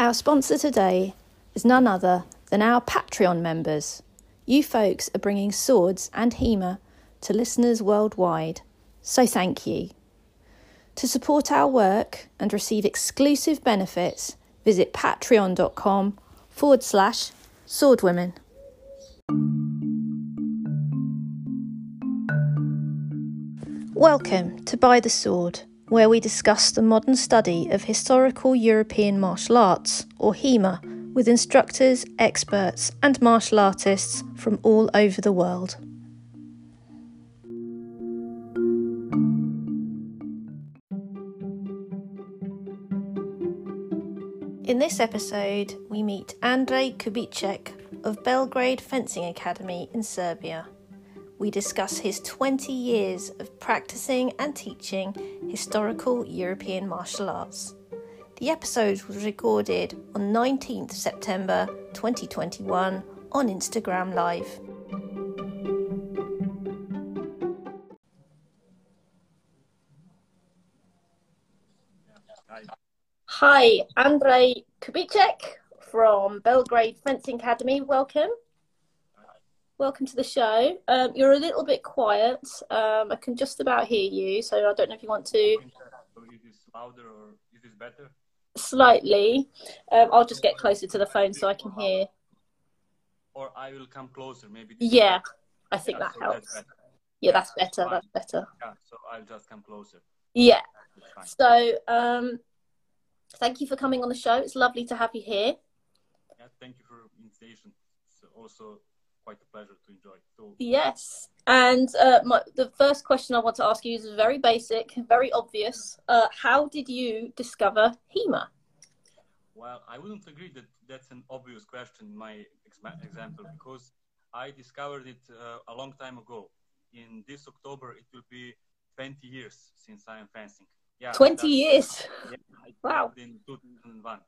Our sponsor today is none other than our Patreon members. You folks are bringing swords and HEMA to listeners worldwide, so thank you. To support our work and receive exclusive benefits, visit patreon.com forward slash swordwomen. Welcome to By the Sword, where we discuss the modern study of historical European martial arts, or HEMA, with instructors, experts, and martial artists from all over the world. In this episode, we meet Andrej Kubicek of Belgrade Fencing Academy in Serbia. We discuss his 20 years of practicing and teaching historical European martial arts. The episode was recorded on 19th September 2021 on Instagram Live. Hi, Andrej Kubicek from Belgrade Fencing Academy. Welcome. Welcome to the show. Um, you're a little bit quiet. Um, I can just about hear you, so I don't know if you want to. Is this louder or is this better? Slightly. Um, I'll just get closer to the phone so I can hear. Or I will come closer, maybe. Yeah. I think Yeah, that so helps. that's. Yeah, that's better. That's better. Yeah, so I'll just come closer. Yeah. So, um, thank you for coming on the show. It's lovely to have you here. Yeah, thank you for invitation. It's also quite a pleasure to enjoy. So Yes. And uh, my, the first question I want to ask you is very basic, very obvious. Uh, how did you discover HEMA? Well, I wouldn't agree that that's an obvious question my ex- example because I discovered it uh, a long time ago. In this October, it will be 20 years since I am fencing. Yeah, 20 years. Yeah, Wow. in 2001.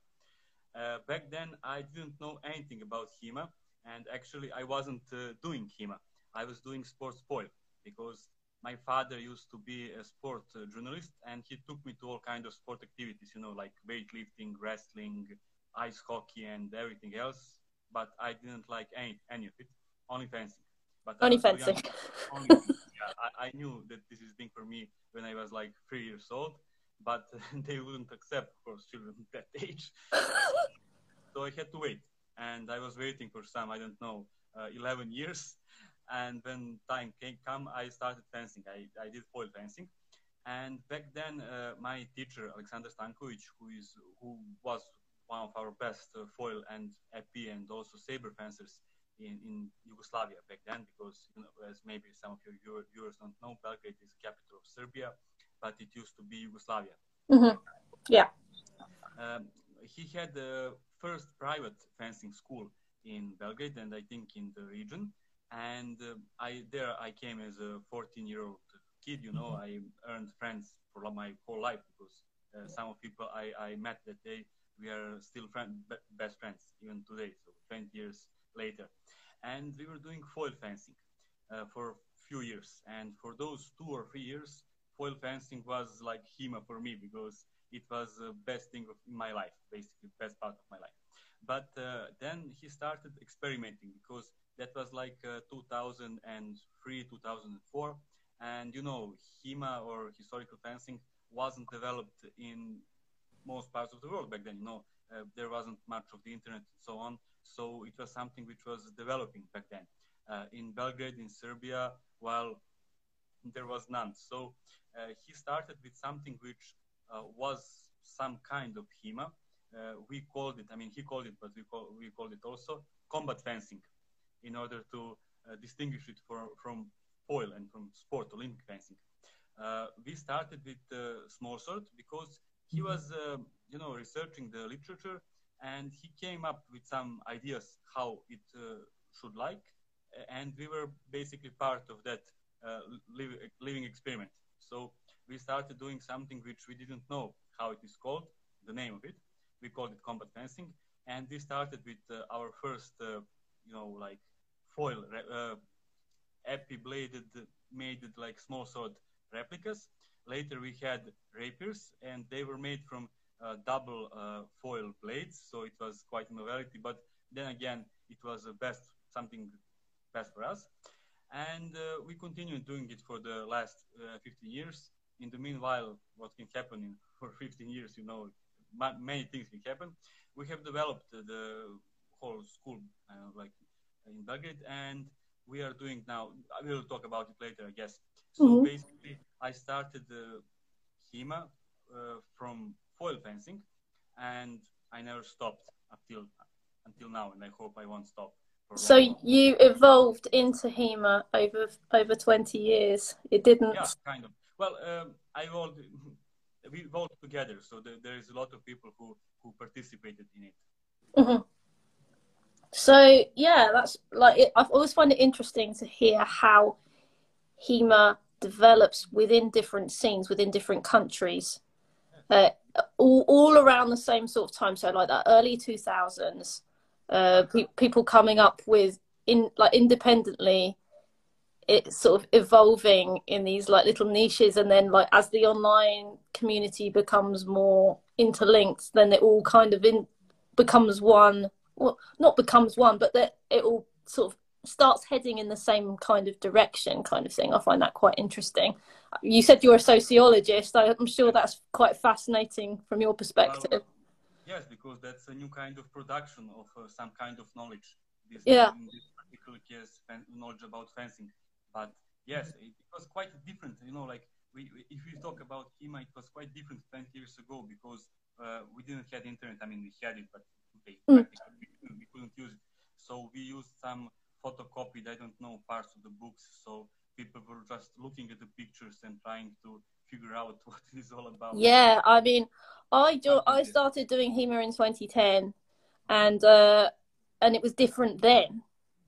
Uh, back then, I didn't know anything about HEMA, and actually, I wasn't uh, doing HEMA. I was doing sports foil because my father used to be a sport uh, journalist, and he took me to all kind of sport activities, you know, like weightlifting, wrestling, ice hockey, and everything else. But I didn't like any any of it, only fencing. But Only was too young- fencing. only, yeah, I, I knew that this is thing for me when I was like three years old, but they wouldn't accept, of course, children that age. so I had to wait, and I was waiting for some, I don't know, uh, 11 years. And when time came, come, I started fencing. I, I did foil fencing, and back then, uh, my teacher Alexander Stankovic, who is who was one of our best uh, foil and épée and also saber fencers in, in Yugoslavia back then, because you know, as maybe some of your viewers don't know, Belgrade is the capital of Serbia, but it used to be Yugoslavia. Mhm. Yeah. Um, he had the first private fencing school in Belgrade, and I think in the region. And uh, I there I came as a 14 year old kid. You know, I earned friends for my whole life because uh, some of people I, I met that day we are still friend, best friends even today. So 20 years later, and we were doing foil fencing uh, for a few years. And for those two or three years, foil fencing was like HEMA for me because it was the best thing of in my life, basically best part of my life. But uh, then he started experimenting because that was like uh, 2003, 2004, and you know HEMA or historical fencing wasn't developed in most parts of the world back then. You know uh, there wasn't much of the internet and so on, so it was something which was developing back then. Uh, in Belgrade, in Serbia, while there was none. So uh, he started with something which was some kind of HEMA. Uh, we called it, I mean, he called it, but we, call, we called it also combat fencing in order to uh, distinguish it for, from foil and from sport, Olympic fencing. Uh, we started with uh, small sword because he was, uh, you know, researching the literature and he came up with some ideas how it uh, should like. And we were basically part of that uh, living experiment. So we started doing something which we didn't know how it is called, the name of it. We called it combat fencing, and we started with uh, our first, uh, you know, like foil, uh, épée-bladed, made it like small sword replicas. Later we had rapiers, and they were made from uh, double uh, foil blades, so it was quite a novelty. But then again, it was the best something best for us, and uh, we continued doing it for the last 15 years. In the meanwhile, what can happen in, for 15 years, you know, many things can happen. We have developed the whole school, like in Belgrade, and we are doing now. I will talk about it later, I guess. So mm-hmm. basically, I started the HEMA uh, from foil fencing, and I never stopped until until now, and I hope I won't stop. So you evolved into HEMA over over twenty years. It didn't. Yeah, kind of. Well, um, I evolved. We evolved together, so the, there is a lot of people who who participated in it. Mm-hmm. So yeah, that's like it, I've always find it interesting to hear how HEMA develops within different scenes within different countries, uh, all all around the same sort of time. So like that early two thousands, uh, pe- people coming up with in like independently. It's sort of evolving in these like little niches, and then like as the online community becomes more interlinked, then it all kind of in becomes one well, not becomes one, but that it all sort of starts heading in the same kind of direction, kind of thing. I find that quite interesting. You said you're a sociologist. I'm sure that's quite fascinating from your perspective. Well, yes, because that's a new kind of production of uh, some kind of knowledge. This, yeah. In this particular case, knowledge about fencing. But yes, it, was quite different. You know, like we, if we talk about HEMA, it was quite different 20 years ago because uh, we didn't have internet. I mean, we had it, but okay, mm. we couldn't use it. So we used some photocopied, I don't know, parts of the books. So people were just looking at the pictures and trying to figure out what it is all about. Yeah, I mean, I do, I started doing HEMA in 2010, and uh, and it was different then.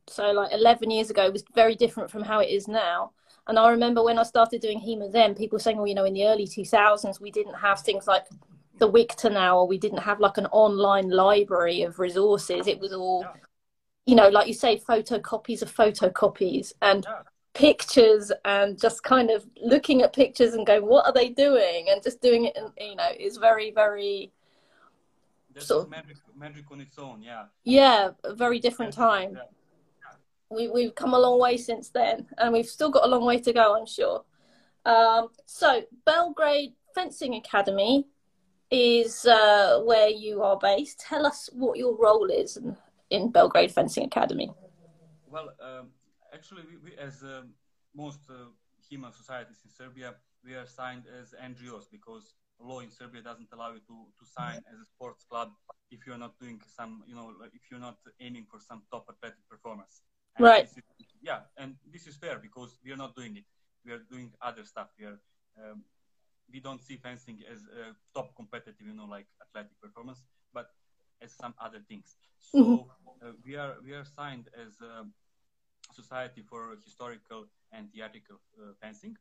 So like 11 years ago, it was very different from how it is now. And I remember when I started doing HEMA then, people saying, well, you know, in the early 2000s, we didn't have things like the Wiktenauer, or we didn't have like an online library of resources. It was all, you know, like you say, photocopies of photocopies and pictures, and just kind of looking at pictures and going, what are they doing? And just doing it, and you know, is very, very. That's sort of, magic, magic on its own, yeah. Yeah, a very different time. Yeah. We, we've come a long way since then, and we've still got a long way to go, I'm sure. Um, so, Belgrade Fencing Academy is uh, where you are based. Tell us what your role is in, in Belgrade Fencing Academy. Well, um, actually, we, we, as uh, most uh, HEMA societies in Serbia, we are signed as NGOs because law in Serbia doesn't allow you to, to sign as a sports club if you're not doing some, you know, if you're not aiming for some top athletic performance. And right. Is, yeah, and this is fair because we are not doing it. We are doing other stuff. We are um, we don't see fencing as a top competitive, you know, like athletic performance, but as some other things. So mm-hmm. uh, we are we are signed as a society for historical and theatrical uh, fencing,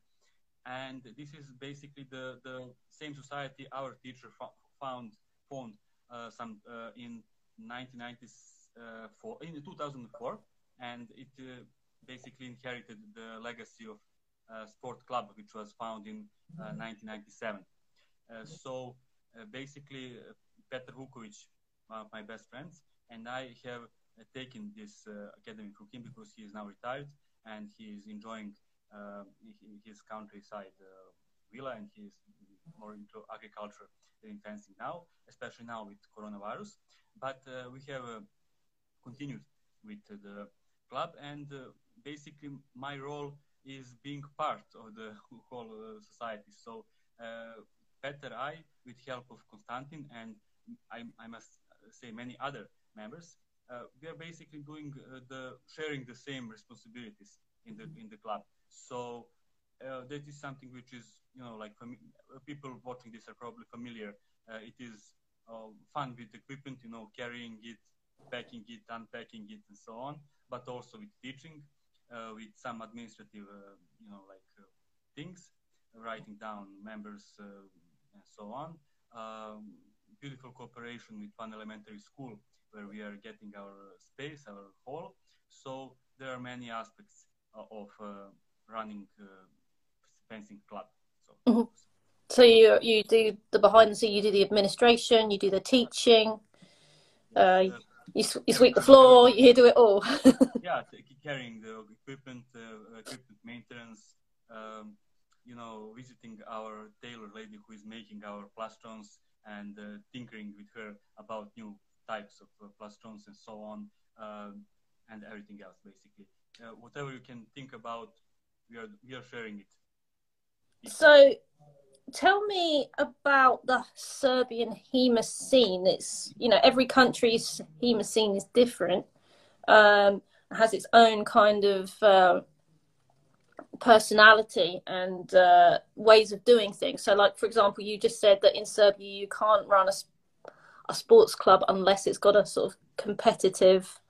and this is basically the the same society our teacher found found uh, some uh, in 1994 in 2004, and it uh, basically inherited the legacy of uh, sport club, which was founded in 1997. Uh, so basically, Petar Vukovic, one of my best friends, and I have taken this academy from him because he is now retired and he is enjoying his countryside villa and he is more into agriculture than fencing now, especially now with coronavirus. But uh, we have uh, continued with the club, and basically my role is being part of the whole uh, society. So uh, Petar, I, with help of Konstantin and I, I must say many other members, uh, we are basically doing uh, the sharing the same responsibilities in the in the club. So uh, that is something which is you know like people watching this are probably familiar. Uh, it is fun with equipment, you know, carrying it, packing it, unpacking it, and so on, but also with teaching uh, with some administrative, uh, you know, like uh, things, writing down members and so on. Um, beautiful cooperation with One Elementary School, where we are getting our space, our hall. So there are many aspects of running fencing club. So. Mm-hmm. So you you do the behind the scene, you do the administration, you do the teaching, uh, you, you sweep the floor, you do it all. yeah, carrying the equipment, uh, equipment maintenance, um, you know, visiting our tailor lady who is making our plastrons and uh, tinkering with her about new types of uh, plastrons and so on, um, and everything else basically. Uh, whatever you can think about, we are we are sharing it. So, tell me about the Serbian HEMA scene. It's you know every country's HEMA scene is different, um, has its own kind of uh, personality and uh, ways of doing things. So, like for example, you just said that in Serbia you can't run a, a sports club unless it's got a sort of competitive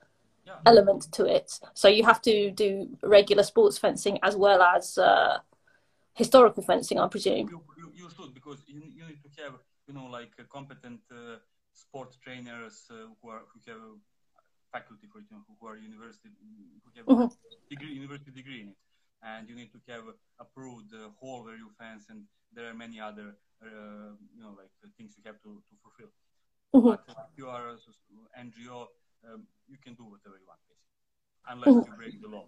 yeah. element to it. So you have to do regular sports fencing as well as uh, historical fencing, I presume. You, should because you, you, need to have you know like competent uh, sport trainers uh, who are who have faculty for example who are university who have mm-hmm. degree university degree in it and you need to have approved the hall where you fence, and there are many other, uh, you know, like things you have to, to fulfill. Mm-hmm. But if you are an NGO, um, you can do whatever you want, basically, unless mm-hmm. you break the law.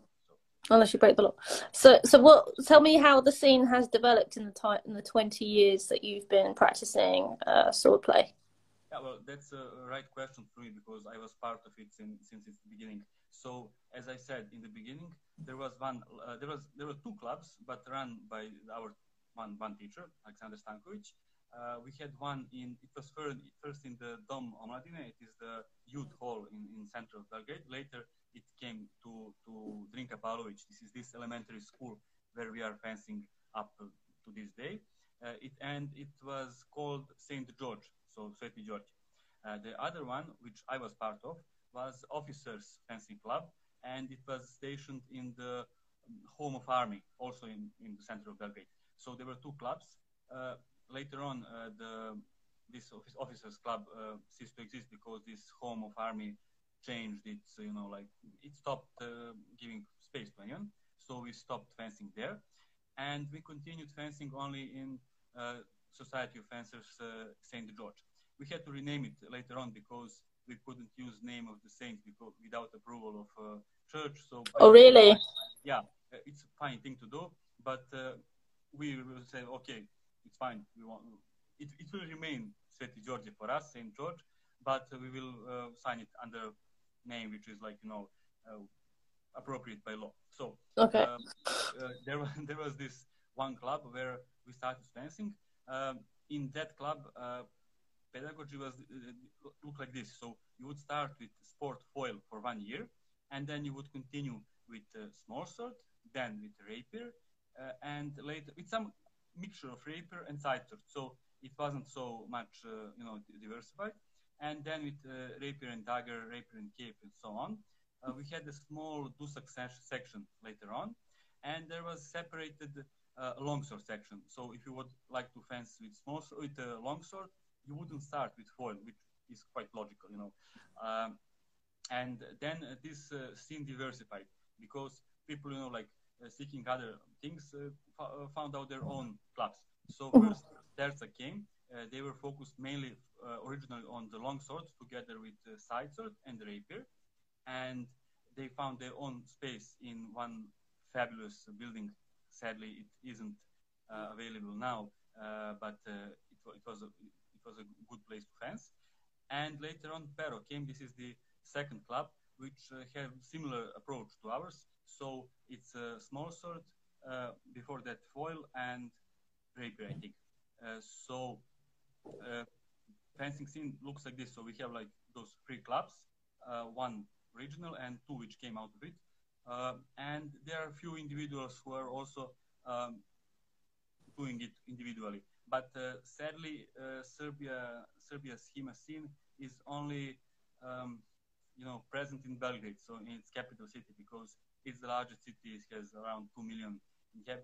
Unless you break the law. So, so what? Tell me how the scene has developed in the time in the twenty years that you've been practicing uh, swordplay. Yeah, well, that's a right question for me because I was part of it since, since its beginning. So, as I said in the beginning, there was one, uh, there was there were two clubs, but run by our one one teacher, Alexander Stankovic. Uh, we had one in it was first, first in the Dom Omladine. It is the youth hall in, in central Belgrade. Later, it came to to Drinka Pavlovic. This is this elementary school where we are fencing up to, this day. Uh, it and it was called Saint George, so Sveti George. Uh, the other one, which I was part of, was Officers Fencing Club, and it was stationed in the home of army, also in, in the center of Belgrade. So there were two clubs. Uh, later on, uh, the this officers club uh, ceased to exist because this home of army changed its, you know, like it stopped uh, giving space to anyone. So we stopped fencing there, and we continued fencing only in uh, Society of Fencers uh, Saint George. We had to rename it later on because we couldn't use name of the saint because without approval of uh, church. So oh really? Yeah, it's a fine thing to do, but uh, we will say okay, it's fine. We want it. It will remain Sveti George for us, Saint George, but we will uh, sign it under name which is like you know uh, appropriate by law. So okay. Um, uh, there was there was this one club where we started fencing. Um, in that club, pedagogy was uh, look like this. So you would start with sport foil for one year, and then you would continue with uh, small sword, then with rapier, uh, and later with some mixture of rapier and side sword. So it wasn't so much, uh, you know, diversified. And then with uh, rapier and dagger, rapier and cape, and so on. Uh, we had a small dusak section later on, and there was separated longsword section. So if you would like to fence with small with a longsword, you wouldn't start with foil, which is quite logical, you know. Um, and then uh, this uh, scene diversified because people, you know, like uh, seeking other things, uh, uh, found out their own clubs. So mm-hmm. first, Terza came. Uh, they were focused mainly originally on the long sword together with the side sword and the rapier. And they found their own space in one fabulous building. Sadly, it isn't available now, but it, it was a, was a good place to fence. And later on, Pero came. This is the second club, which uh, have similar approach to ours. So it's a small sword, uh, before that foil and rapier, I think. Uh, so uh, fencing scene looks like this. So we have like those three clubs, uh, one regional and two which came out of it. Uh, and there are a few individuals who are also um, doing it individually. But uh, sadly, uh, Serbia, Serbia's HEMA scene is only, um, you know, present in Belgrade, so in its capital city, because it's the largest city. It has around two million uh,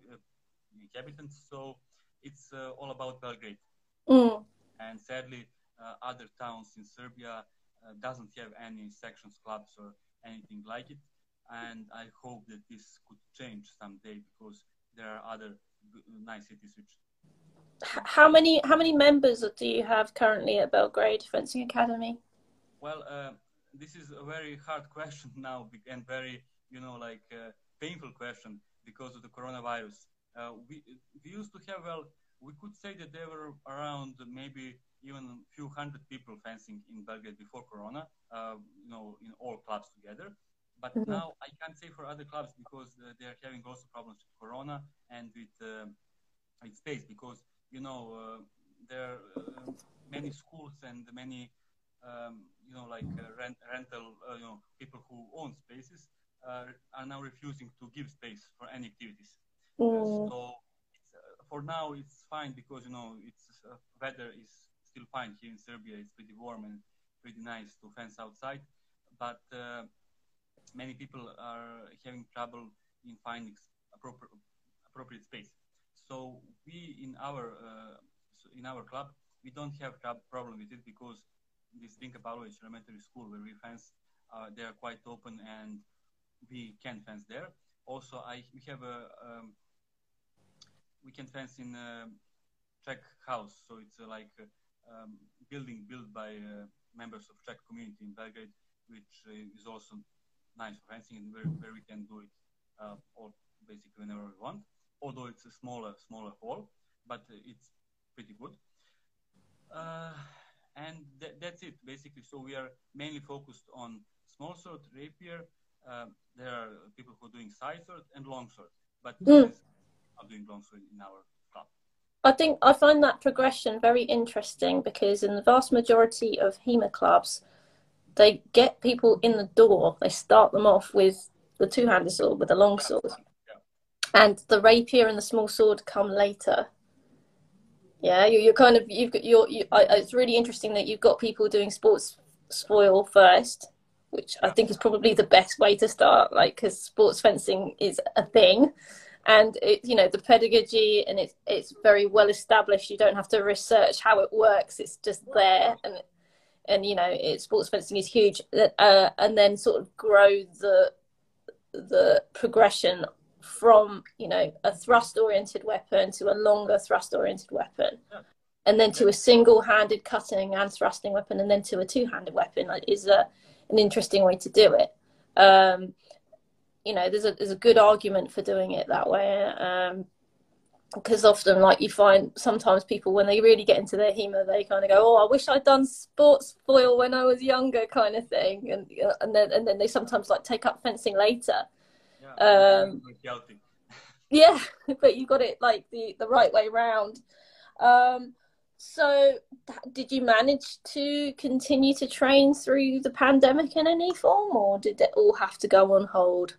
inhabitants, so it's all about Belgrade. Mm. And sadly, other towns in Serbia doesn't have any sections, clubs, or anything like it. And I hope that this could change someday because there are other nice cities which how many how many members do you have currently at Belgrade Fencing Academy? Well, uh, this is a very hard question now and very you know like uh, painful question because of the coronavirus. Uh, we we used to have well we could say that there were around maybe even a few hundred people fencing in Belgrade before Corona, uh, you know, in all clubs together. But mm-hmm. now I can't say for other clubs because uh, they are having also problems with Corona and with uh, with space because you know uh, there are uh, many schools and many um, you know like uh, rent, rental you know people who own spaces are now refusing to give space for any activities. Mm. so for now it's fine because you know it's weather is still fine here in Serbia. It's pretty warm and pretty nice to fence outside, but many people are having trouble in finding appropriate, appropriate space. So we in our uh, in our club we don't have a problem with it because this Drinka Pavlovic Elementary School where we fence uh, they are quite open and we can fence there. Also, I we have a um, we can fence in a Czech house, so it's like a um, building built by uh, members of Czech community in Belgrade, which uh, is also nice for fencing and where, where we can do it uh, or basically whenever we want. Although it's a smaller smaller hall, but it's pretty good. Uh, and th that's it basically. So we are mainly focused on small sword, rapier. Uh, there are people who are doing side sword and long sword, but mm. Are doing long sword in our club. I think I find that progression very interesting because in the vast majority of HEMA clubs, they get people in the door. They start them off with the two-handed sword, with the long sword, and the rapier and the small sword come later. Yeah, you, you're kind of you've got you're. You, I, it's really interesting that you've got people doing sports foil first, which I think is probably the best way to start. Like, because sports fencing is a thing, and it, you know the pedagogy and it's it's very well established. You don't have to research how it works. It's just there, and and you know it, sports fencing is huge. Uh, and then sort of grow the the progression from you know a thrust oriented weapon to a longer thrust oriented weapon and then to a single handed cutting and thrusting weapon and then to a two handed weapon is a an interesting way to do it. Um, you know there's a there's a good argument for doing it that way um, because often like you find sometimes people when they really get into their HEMA they kind of go oh I wish I'd done sports foil when I was younger kind of thing and and then and then they sometimes like take up fencing later. Yeah, um, yeah but you got it like the the right way round. Um, so did you manage to continue to train through the pandemic in any form or did it all have to go on hold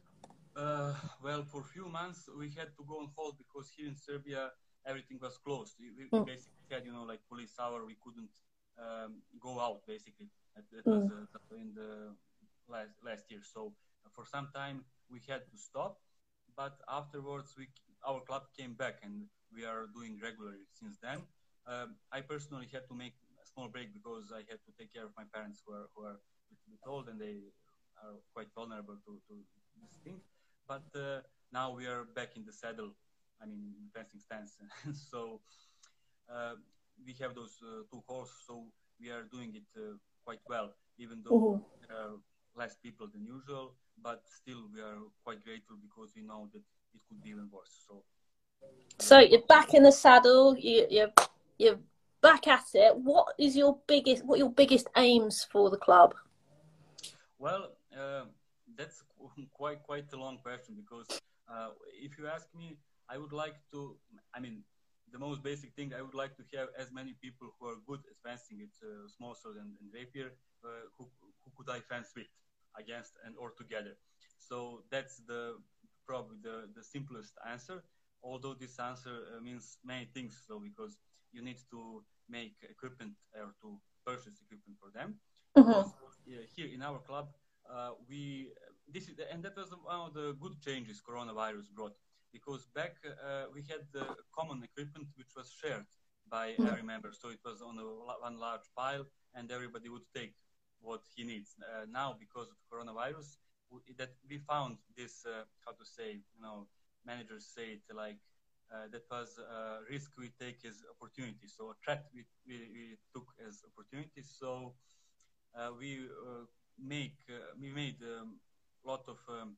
uh, well, for a few months we had to go on hold because here in Serbia everything was closed. We, mm. basically had, you know, like police hour. We couldn't um, go out basically. That, that mm. was uh, in the last last year. So for some time we had to stop, but afterwards we our club came back and we are doing regularly since then. Um, I personally had to make a small break because I had to take care of my parents who are who are a bit old and they are quite vulnerable to, to this thing but uh, now we are back in the saddle. I mean, fencing stance. so uh, we have those uh, two horses, so we are doing it quite well, even though mm-hmm. there are less people than usual. But still, we are quite grateful because we know that it could be even worse. So. So you're back in the saddle. You, you're you're back at it. What is your biggest? What your biggest aims for the club? Well, uh, that's quite quite a long question because uh, if you ask me, I would like to. I mean, the most basic thing I would like to have as many people who are good at fencing it, uh, small sword and, and rapier, uh, who, who could I fence with, against, and or together. So that's the probably the, the simplest answer. Although this answer uh, means many things, so because you need to make equipment or to purchase equipment for them. Mm-hmm. here in our club, uh, we this is and that was one of the good changes coronavirus brought because back uh, we had the common equipment which was shared by hmm. every member so it was on a, one large pile and everybody would take what he needs uh, now because of coronavirus that we found this uh, how to say you know managers say it like uh, that was a risk we take as opportunity. So a threat we, we, we took as opportunity. So uh, we uh, make we made a um, lot of um,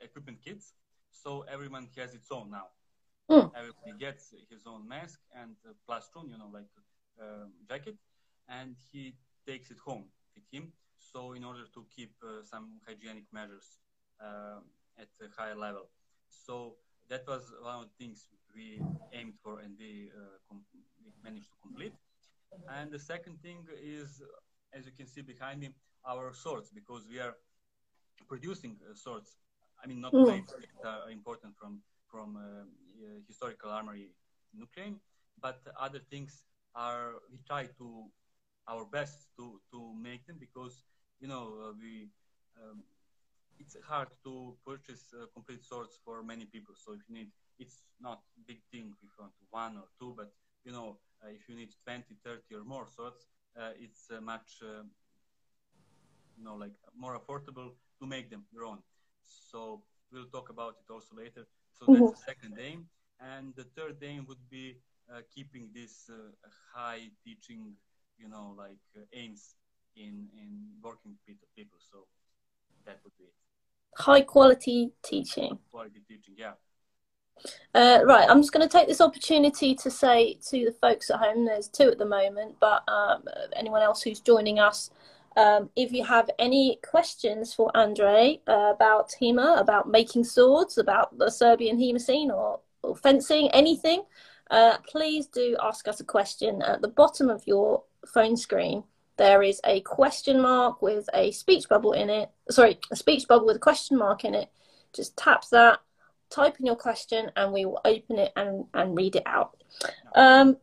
equipment kits. So everyone has its own now. Mm. Everybody gets his own mask and uh, plastron, you know, like um, jacket, and he takes it home with him. So in order to keep uh, some hygienic measures uh, at a higher level. So that was one of the things we aimed for and we, uh, we managed to complete. And the second thing is, as you can see behind me, our swords, because we are producing uh, swords. I mean, not mm. blades that are important from from uh, uh, historical armory in Ukraine, but other things are we try to our best to to make them because you know uh, we um, it's hard to purchase uh, complete swords for many people. So if you need, it's not big thing if you want one or two, but you know, uh, if you need 20, 30 or more swords, uh, it's uh, much, uh, you know, like more affordable to make them your own. So we'll talk about it also later. So mm-hmm. that's the second aim. And the third aim would be uh, keeping this high teaching, you know, like aims in, in working with people. So that would be it high quality teaching. Quality teaching, yeah. Uh, right, I'm just going to take this opportunity to say to the folks at home, there's two at the moment, but um, anyone else who's joining us, um, if you have any questions for Andre uh, about HEMA, about making swords, about the Serbian HEMA scene or, or fencing, anything, uh, please do ask us a question at the bottom of your phone screen there is a question mark with a speech bubble in it. Sorry, a speech bubble with a question mark in it. Just tap that, type in your question, and we will open it and, and read it out. Um,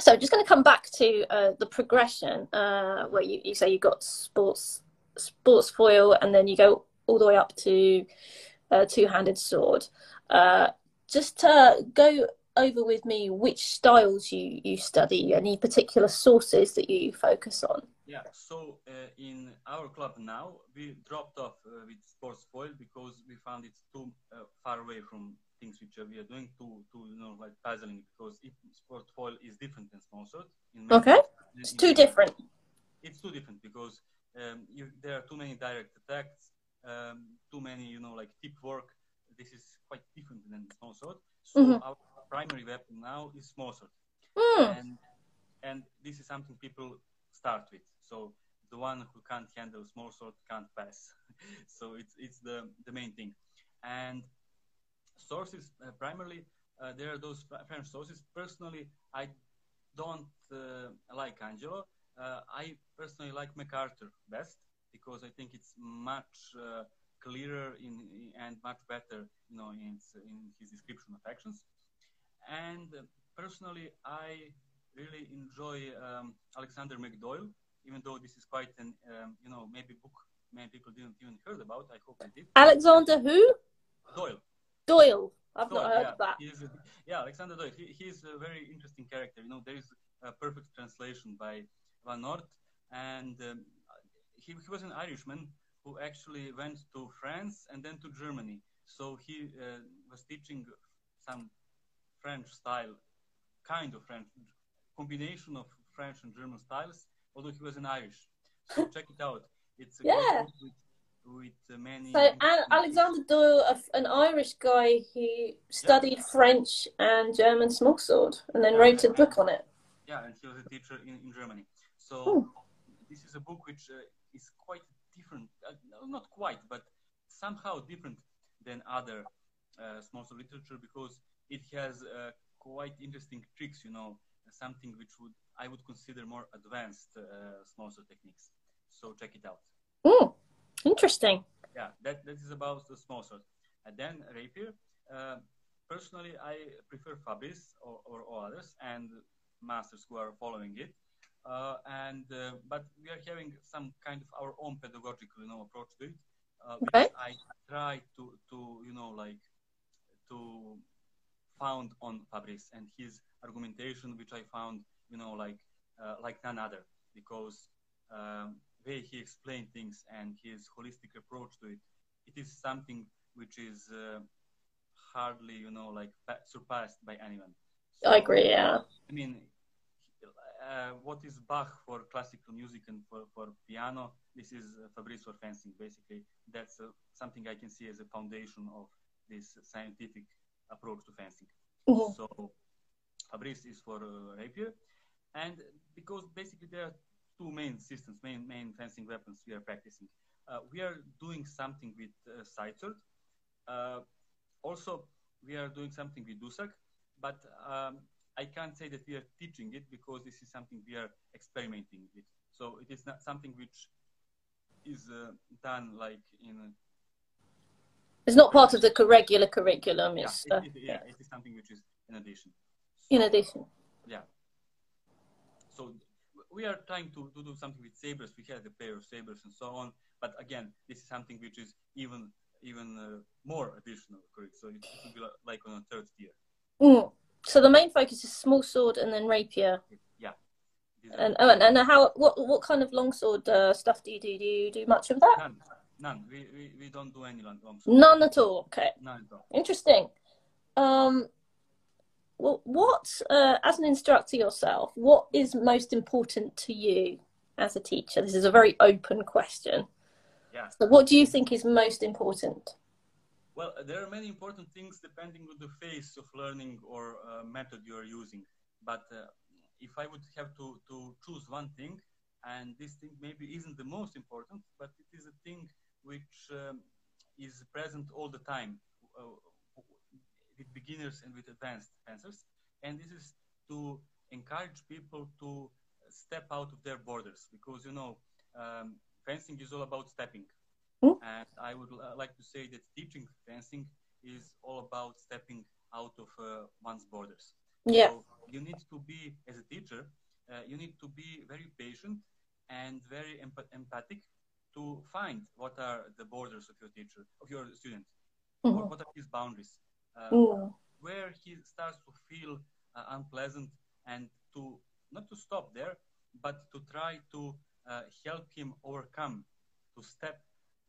so just going to come back to uh, the progression uh, where you, you say you got sports sports foil and then you go all the way up to uh, two-handed sword. Uh, just to go over with me which styles you, you study, any particular sources that you focus on? Yeah, so uh, in our club now, we dropped off uh, with sports foil because we found it too uh, far away from things which we are doing to, to you know, like puzzling because if sports foil is different than small sword. Okay, it's too different. It's too different because um, you, there are too many direct attacks, um, too many, you know, like tip work. This is quite different than small sword. So mm-hmm. our primary weapon now is small sword. Mm. And, and this is something people start with. So the one who can't handle small sword can't pass. so it's, it's the, the main thing. And sources, uh, primarily, uh, there are those French sources. Personally, I don't uh, like Angelo. Uh, I personally like McArthur best because I think it's much uh, clearer in, and much better, you know, in, in his description of actions. And personally, I really enjoy um, Alexander McDoyle, even though this is quite an, um, you know, maybe book many people didn't even heard about. I hope they did. Alexander who? Doyle. Doyle. I've Doyle, not heard yeah. of that. He's, yeah, Alexander Doyle. He, he's a very interesting character. You know, there is a perfect translation by Van Noort, and um, he, he was an Irishman who actually went to France and then to Germany. So he uh, was teaching some French style, kind of French, combination of French and German styles, although he was an Irish. So check it out. It's a yeah. with, with many. So Alexander Doyle, an Irish guy he studied yeah. French and German smallsword, and then wrote a book on it. Yeah, and he was a teacher in, in Germany. So Ooh. this is a book which uh, is quite different, uh, not quite, but somehow different than other uh, smallsword literature because it has uh, quite interesting tricks, you know, something which would I would consider more advanced uh, small techniques. So check it out. Oh, interesting. Yeah, that, that is about the small sword. And then rapier. Uh, personally, I prefer Fabris or, or, or, others and masters who are following it. Uh, and uh, but we are having some kind of our own pedagogical, you know, approach to it, uh, okay. I try to to you know like to found on Fabris and his argumentation, which I found, you know, like uh, like none other, because um, way he explained things and his holistic approach to it, it is something which is uh, hardly, you know, like surpassed by anyone. So, I agree. Yeah. I mean, uh, what is Bach for classical music and for, for piano? This is uh, Fabris for fencing. Basically, that's uh, something I can see as a foundation of this scientific approach to fencing. Mm-hmm. So, Fabris is for uh, rapier, and because basically there are two main systems, main main fencing weapons we are practicing. Uh, we are doing something with uh, sword. Uh, also, we are doing something with dusak, but um, I can't say that we are teaching it because this is something we are experimenting with. So it is not something which is uh, done like in. It's not part of the regular curriculum. Yeah, it's, it, it, yeah, yeah, it is something which is in addition. So, in addition. Yeah. So we are trying to, to do something with sabers. We have a pair of sabers and so on. But again, this is something which is even even uh, more additional, correct? So it, it will be like on a third tier. Mm. So the main focus is small sword and then rapier. Yeah. And, oh, and and how what what kind of longsword uh, stuff do you do? Do you do much of that? None. None. We, we, we don't do any longsword. None at all. Okay. None at all. Interesting. Um, well, what uh, as an instructor yourself, what is most important to you as a teacher? This is a very open question. Yeah. So, what do you think is most important? Well, there are many important things depending on the phase of learning or uh, method you are using. But uh, if I would have to, to choose one thing, and this thing maybe isn't the most important, but it is a thing which um, is present all the time uh, with beginners and with advanced fencers, and this is to encourage people to step out of their borders because you know um, fencing is all about stepping Mm. And I would uh, like to say that teaching fencing is all about stepping out of uh, one's borders. Yeah. So you need to be, as a teacher, uh, you need to be very patient and very emp- empathic to find what are the borders of your teacher, of your student, mm-hmm. what are his boundaries, mm. where he starts to feel uh, unpleasant, and to not to stop there, but to try to uh, help him overcome, to step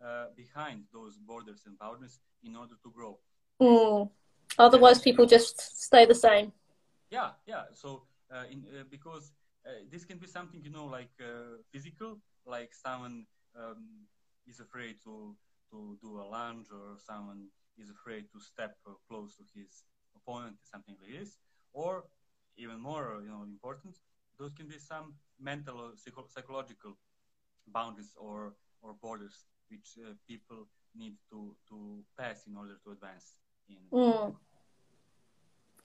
uh, behind those borders and boundaries in order to grow. Mm. Otherwise, people just stay the same. Yeah, yeah. So, uh, in, uh, because uh, this can be something, you know, like uh, physical, like someone um, is afraid to, to do a lunge or someone is afraid to step close to his opponent, something like this. Or even more, you know, important, those can be some mental or psycho- psychological boundaries or, or borders which uh, people need to, to pass in order to advance in. Mm.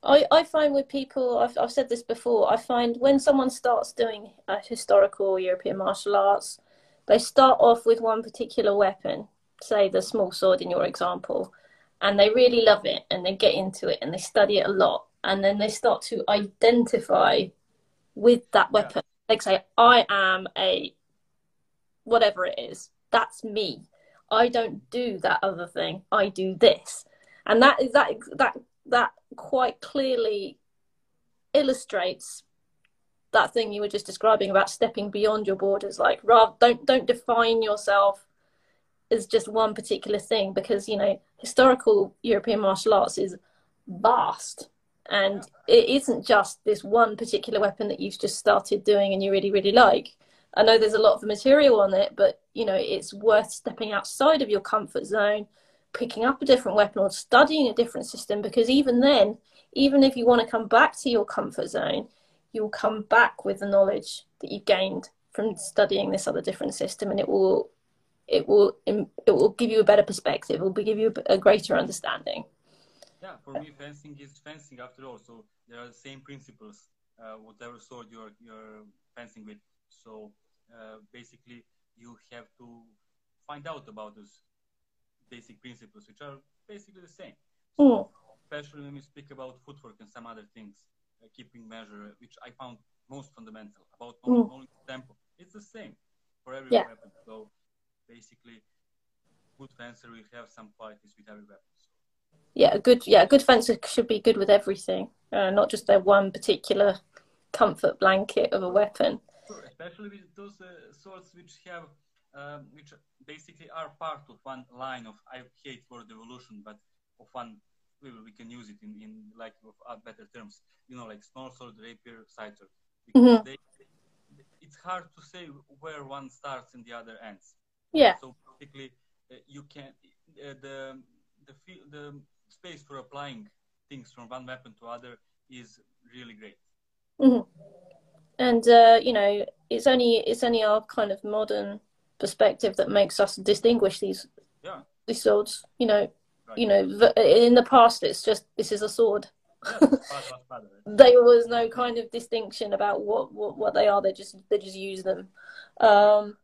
I, I find with people, I've, I've said this before, I find when someone starts doing historical European martial arts, they start off with one particular weapon, say the small sword in your example, and they really love it and they get into it and they study it a lot. And then they start to identify with that weapon. Yeah. They say, I am a whatever it is that's me. I don't do that other thing. I do this. And that is that that that quite clearly illustrates that thing you were just describing about stepping beyond your borders like rather don't don't define yourself as just one particular thing because you know historical european martial arts is vast. And it isn't just this one particular weapon that you've just started doing and you really really like. I know there's a lot of material on it, but you know it's worth stepping outside of your comfort zone, picking up a different weapon or studying a different system because even then, even if you want to come back to your comfort zone, you'll come back with the knowledge that you gained from studying this other different system, and it will it will it will give you a better perspective. It will give you a greater understanding. Yeah, for me, fencing is fencing after all. So there are the same principles, uh, whatever sword you're you're fencing with. So uh, basically, you have to find out about those basic principles, which are basically the same. So, mm. especially when we speak about footwork and some other things, uh, keeping measure, which I found most fundamental about mm. only tempo. It's the same for every yeah. weapon. So basically, good fencer will have some qualities with every weapon. So. Yeah, a good yeah, a good fencer should be good with everything, uh, not just their one particular comfort blanket of a weapon especially with those uh, swords which have, um, which basically are part of one line of, I hate word evolution, but of one we, we can use it in, in like uh, better terms, you know, like small sword, rapier, side sword. Mhm. They, it's hard to say where one starts and the other ends. Yeah. So basically, you can uh, the the the space for applying things from one weapon to other is really great. hmm And uh, you know, it's only it's only our kind of modern perspective that makes us distinguish these Yeah. these swords. You know, Right. you know, in the past, it's just this is a sword. There was no kind of distinction about what what, what they are. They just they just use them. Um,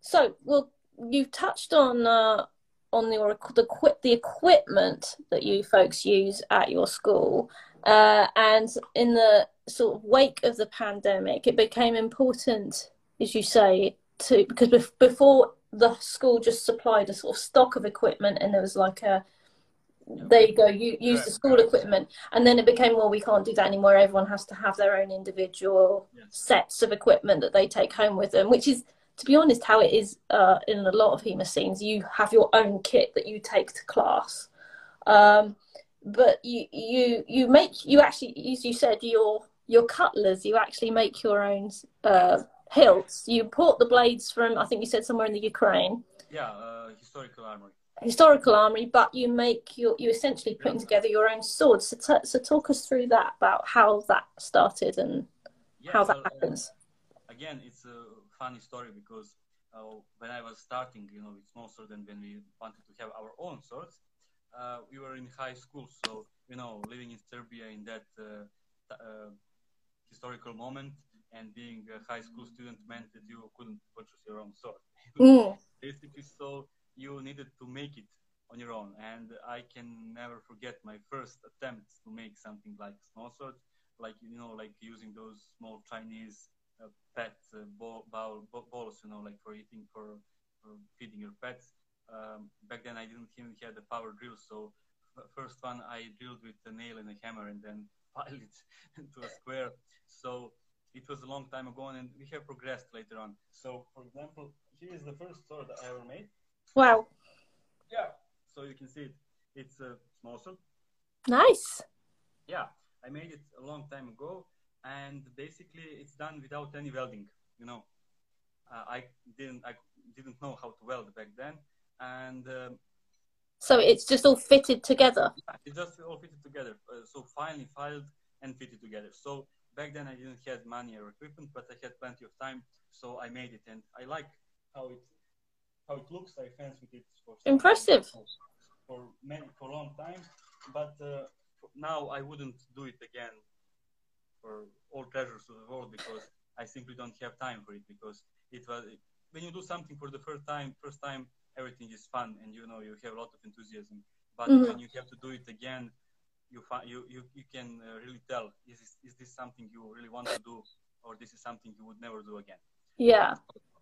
so, well, you've touched on uh, on the the the equipment that you folks use at your school, uh, and in the sort of wake of the pandemic, it became important, as you say, to because bef- before the school just supplied a sort of stock of equipment, and there was like a there you go, you use the school equipment, and then it became well, we can't do that anymore. Everyone has to have their own individual Yes. sets of equipment that they take home with them, which is, to be honest, how it is uh, in a lot of HEMA scenes. You have your own kit that you take to class, um, but you you you make you actually, as you said, your your cutlers. You actually make your own uh, hilts. You import the blades from, I think you said somewhere in the Ukraine, Yeah, uh, historical armory. historical armory, but you make your you essentially putting together your own swords. So, t- so talk us through that about how that started and Yeah, how that uh, happens. again, it's a funny story because uh, when I was starting, you know, with small sword and when we wanted to have our own swords, uh, we were in high school. So, you know, living in Serbia in that uh, uh, historical moment and being a high school student meant that you couldn't purchase your own sword. Mm. Basically, so you needed to make it on your own. And I can never forget my first attempt to make something like small sword, like, you know, like using those small Chinese pet uh, bowl, bowl, bowls, you know, like for eating, for, for feeding your pets. Um, back then, I didn't even have the power drill, so first one I drilled with a nail and a hammer, and then filed it into a square. So it was a long time ago, and we have progressed later on. So, for example, here is the first sword I ever made. Wow, Yeah. So you can see it. It's a small sword. nice. Yeah, I made it a long time ago, and basically it's done without any welding. You know, uh, I didn't I didn't know how to weld back then, and um, So it's just all fitted together. it just all fitted together. Uh, so finally filed and fitted together. So back then I didn't have money or equipment, but I had plenty of time, so I made it, and I like how it how it looks. I fancied it for Impressive. for many for a long time, but uh, now I wouldn't do it again for all treasures of the world because I simply don't have time for it because it was when you do something for the first time first time everything is fun and you know you have a lot of enthusiasm but Mhm. when you have to do it again you find you you, you can uh, really tell is this, is this something you really want to do or this is something you would never do again Yeah.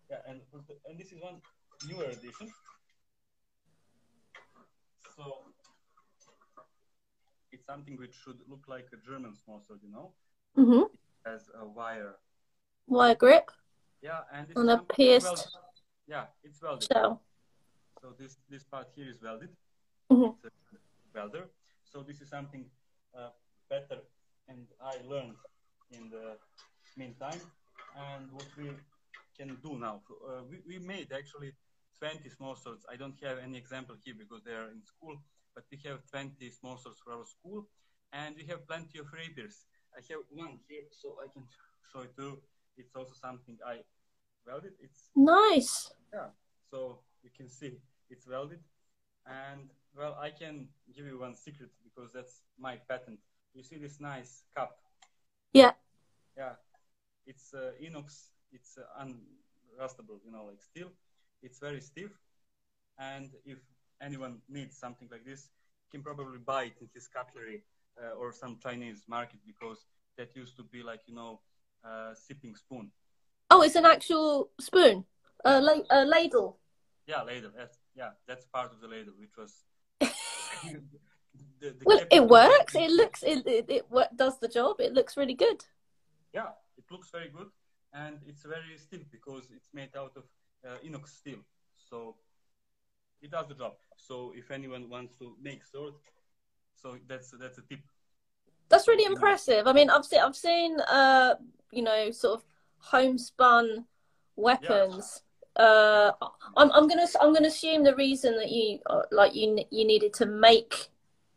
yeah, and and this is one newer edition. So it's something which should look like a German small sword, you know, hmm has a wire. Wire grip Yeah, and on a pierced. Yeah, it's welded. So. So this this part here is welded. Mhm. It's a welder. So this is something uh, better, and I learned in the meantime. And what we can do now, uh, we, we made actually 20 small swords. I don't have any example here because they are in school, but we have 20 small swords for our school, and we have plenty of rapiers. I have one here, so I can show it too. It's also something I welded. It's Nice. yeah. So you can see it's welded. And well, I can give you one secret because that's my patent. You see this nice cup? Yeah. Yeah. It's uh, inox. It's uh, unrustable, you know, like steel. It's very stiff. And if anyone needs something like this, can probably buy it in his cutlery uh, or some Chinese market because that used to be like, you know, uh, sipping spoon. Oh, it's an actual spoon, a, la- a ladle. Yeah, ladle. That's, yeah, that's part of the ladle, which was. the, the Well, it works. It looks it it, it does the job. It looks really good. Yeah, it looks very good, and it's very stiff because it's made out of uh, inox steel. So it does the job. So if anyone wants to make sword, So that's that's a tip. That's really impressive. I mean, I've seen I've seen uh, you know sort of homespun weapons. Yeah. Uh, I'm I'm gonna I'm gonna assume the reason that you uh, like you you needed to make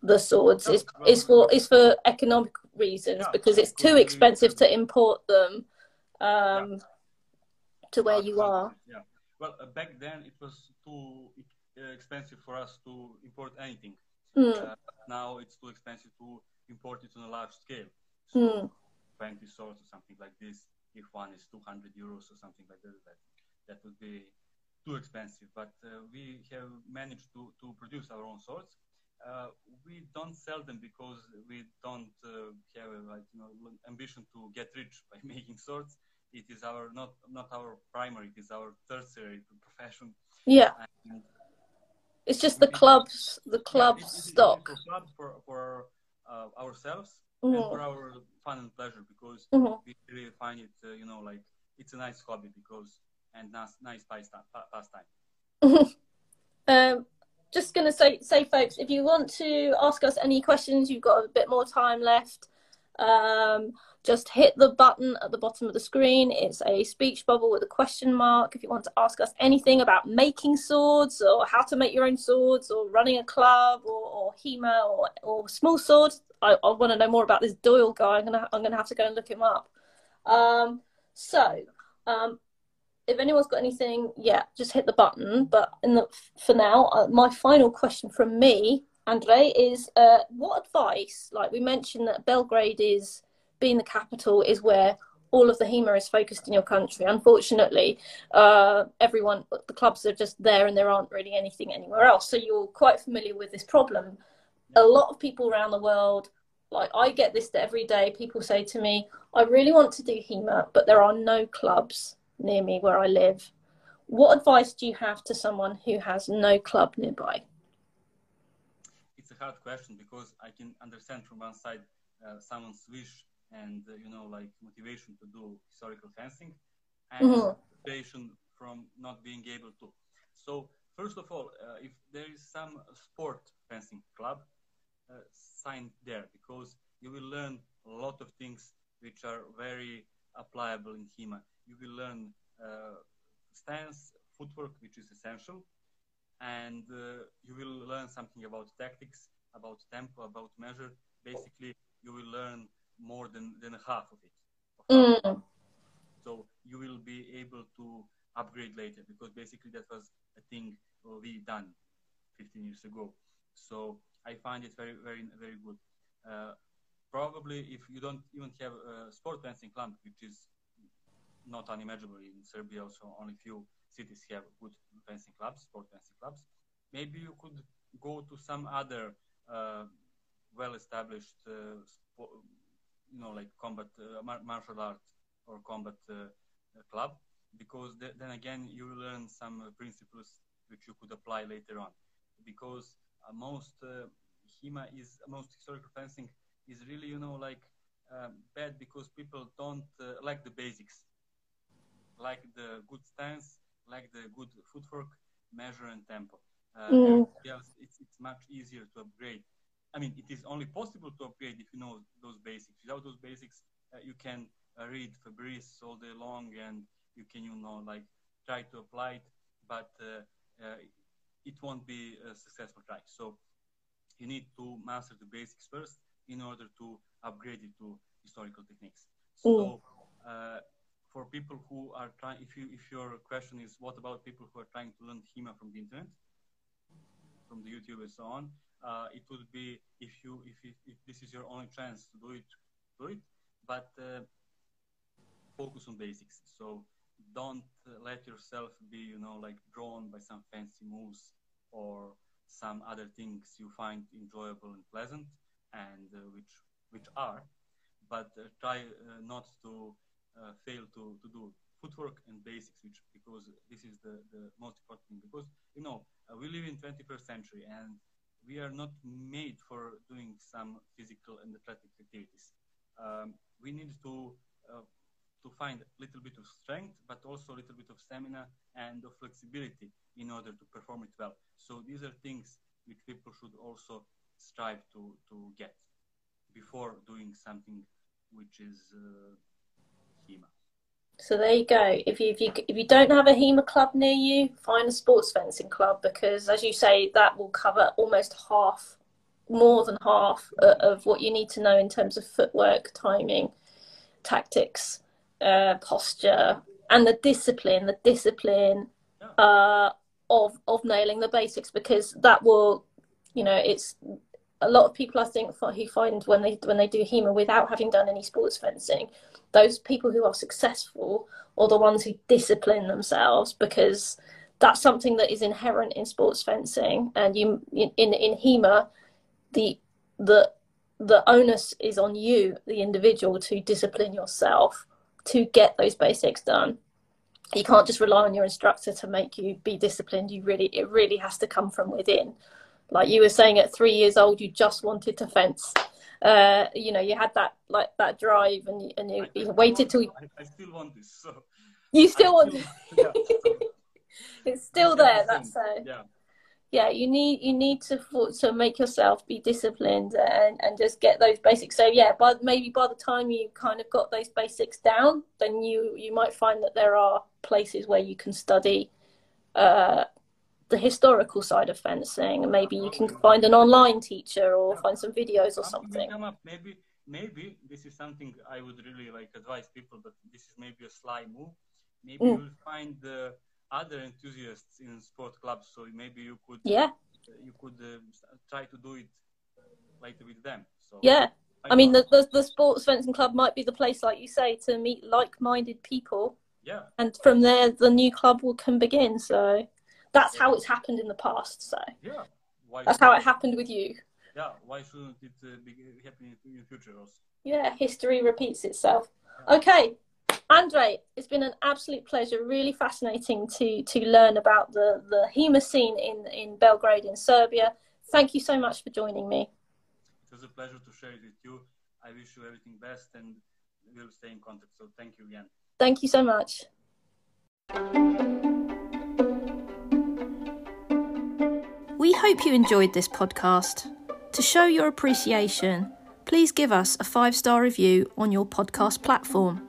the swords is is for is for economic reasons yeah, because it's too expensive to import them um, yeah. to where you are. Yeah. Well, uh, back then it was too uh, expensive for us to import anything. Mm. Uh, now it's too expensive to import it on a large scale. So mm. 20 swords or something like this, if one is 200 euros or something like that, that, that would be too expensive. But uh, we have managed to, to produce our own swords. Uh, we don't sell them because we don't uh, have a, like you know ambition to get rich by making swords. It is our not not our primary. It is our tertiary profession. Yeah. And it's just the club's the club yeah, stock. It's club for for uh, ourselves mm-hmm. and for our fun and pleasure because mm-hmm. we really find it uh, you know like it's a nice hobby because and nice nice pastime. um, just gonna say say folks, if you want to ask us any questions, you've got a bit more time left. Um, just hit the button at the bottom of the screen. It's a speech bubble with a question mark. If you want to ask us anything about making swords or how to make your own swords or running a club or, or HEMA or, or small swords, I, I want to know more about this Doyle guy. I'm gonna I'm gonna have to go and look him up. Um, so um, if anyone's got anything, yeah, just hit the button. But in the, for now, uh, my final question from me, Andre, is uh, what advice? Like we mentioned that Belgrade is being the capital is where all of the HEMA is focused in your country. Unfortunately, uh, everyone, the clubs are just there and there aren't really anything anywhere else. So you're quite familiar with this problem. A lot of people around the world, like I get this every day, people say to me, I really want to do HEMA, but there are no clubs near me where I live. What advice do you have to someone who has no club nearby? A hard question because I can understand from one side uh, someone's wish and uh, you know like motivation to do historical fencing and mm-hmm. motivation from not being able to so first of all uh, if there is some sport fencing club uh, sign there because you will learn a lot of things which are very applicable in HEMA. You will learn uh, stance, footwork, which is essential, and uh, you will learn something about tactics, about tempo, about measure. Basically, you will learn more than, than half of it. Mm. So you will be able to upgrade later because basically that was a thing we done 15 years ago. So I find it very, very, very good. Uh, probably if you don't even have a sport fencing club, which is not unimaginable in Serbia, also only few cities have good fencing clubs, sport fencing clubs. Maybe you could go to some other uh, well-established uh, you know, like combat uh, martial art or combat uh, club, because th- then again you learn some principles which you could apply later on. Because most HEMA is most historical fencing is really you know like um, bad because people don't uh, like the basics, like the good stance, like the good footwork, measure and tempo. Uh, mm. else, it's, it's much easier to upgrade I mean, it is only possible to upgrade if you know those basics. Without those basics, uh, you can uh, read Fabris all day long and you can, you know, like try to apply it, but uh, uh it won't be a successful try. So you need to master the basics first in order to upgrade it to historical techniques. So uh, for people who are trying, if you if your question is what about people who are trying to learn HEMA from the internet, from the YouTube and so on, uh, it would be if you if, if, if, this is your only chance to do it, do it. But uh, focus on basics. So don't let yourself be you know like drawn by some fancy moves or some other things you find enjoyable and pleasant and uh, which which are but uh, try uh, not to uh, fail to, to do footwork and basics which because this is the, the most important thing because you know we live in 21st century and we are not made for doing some physical and athletic activities. Um, we need to uh, to find a little bit of strength, but also a little bit of stamina and of flexibility in order to perform it well. So these are things which people should also strive to, to get before doing something which is uh, HEMA. So there you go. If you, if you if you don't have a HEMA club near you, find a sports fencing club because, as you say, that will cover almost half, more than half of what you need to know in terms of footwork, timing, tactics, uh, posture, and the discipline. The discipline uh, of of nailing the basics because that will, you know, it's a lot of people I think who find when they when they do HEMA without having done any sports fencing, those people who are successful are the ones who discipline themselves because that's something that is inherent in sports fencing. And you in in HEMA the the the onus is on you the individual to discipline yourself to get those basics done. You can't just rely on your instructor to make you be disciplined. You really it really has to come from within like you were saying at three years old you just wanted to fence. Uh, you know you had that like that drive and you, and you, you waited till you... I, I, still want this so. You still I want still, yeah, so... it's still there that's uh, yeah. yeah you need you need to to make yourself be disciplined and and just get those basics. So yeah but maybe by the time you kind of got those basics down then you you might find that there are places where you can study uh, the historical side of fencing and maybe you can find an online teacher or find some videos or something maybe maybe this is something i would really like advise people but this is maybe a sly move maybe mm. you'll find the other enthusiasts in sport clubs so maybe you could yeah you could uh, try to do it later with them so yeah I mean, the, the, the sports fencing club might be the place, like you say, to meet like-minded people. Yeah. And from there, the new club will can begin. So that's how it's happened in the past. So yeah, why that's how it happened with you. Yeah, why shouldn't it uh, be happening in the future also? Yeah, history repeats itself. Yeah. Okay, Andre, it's been an absolute pleasure. Really fascinating to to learn about the the HEMA scene in in Belgrade in Serbia. Thank you so much for joining me. It was a pleasure to share it with you. I wish you everything best, and we'll stay in contact. So thank you again. Thank you so much. We hope you enjoyed this podcast. To show your appreciation, please give us a five star review on your podcast platform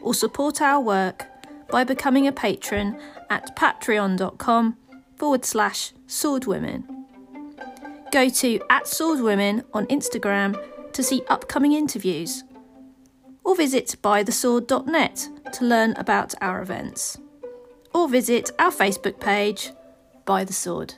or support our work by becoming a patron at patreon.com forward slash swordwomen. Go to at swordwomen on Instagram to see upcoming interviews or visit bythesword.net to learn about our events or visit our Facebook page, By the Sword.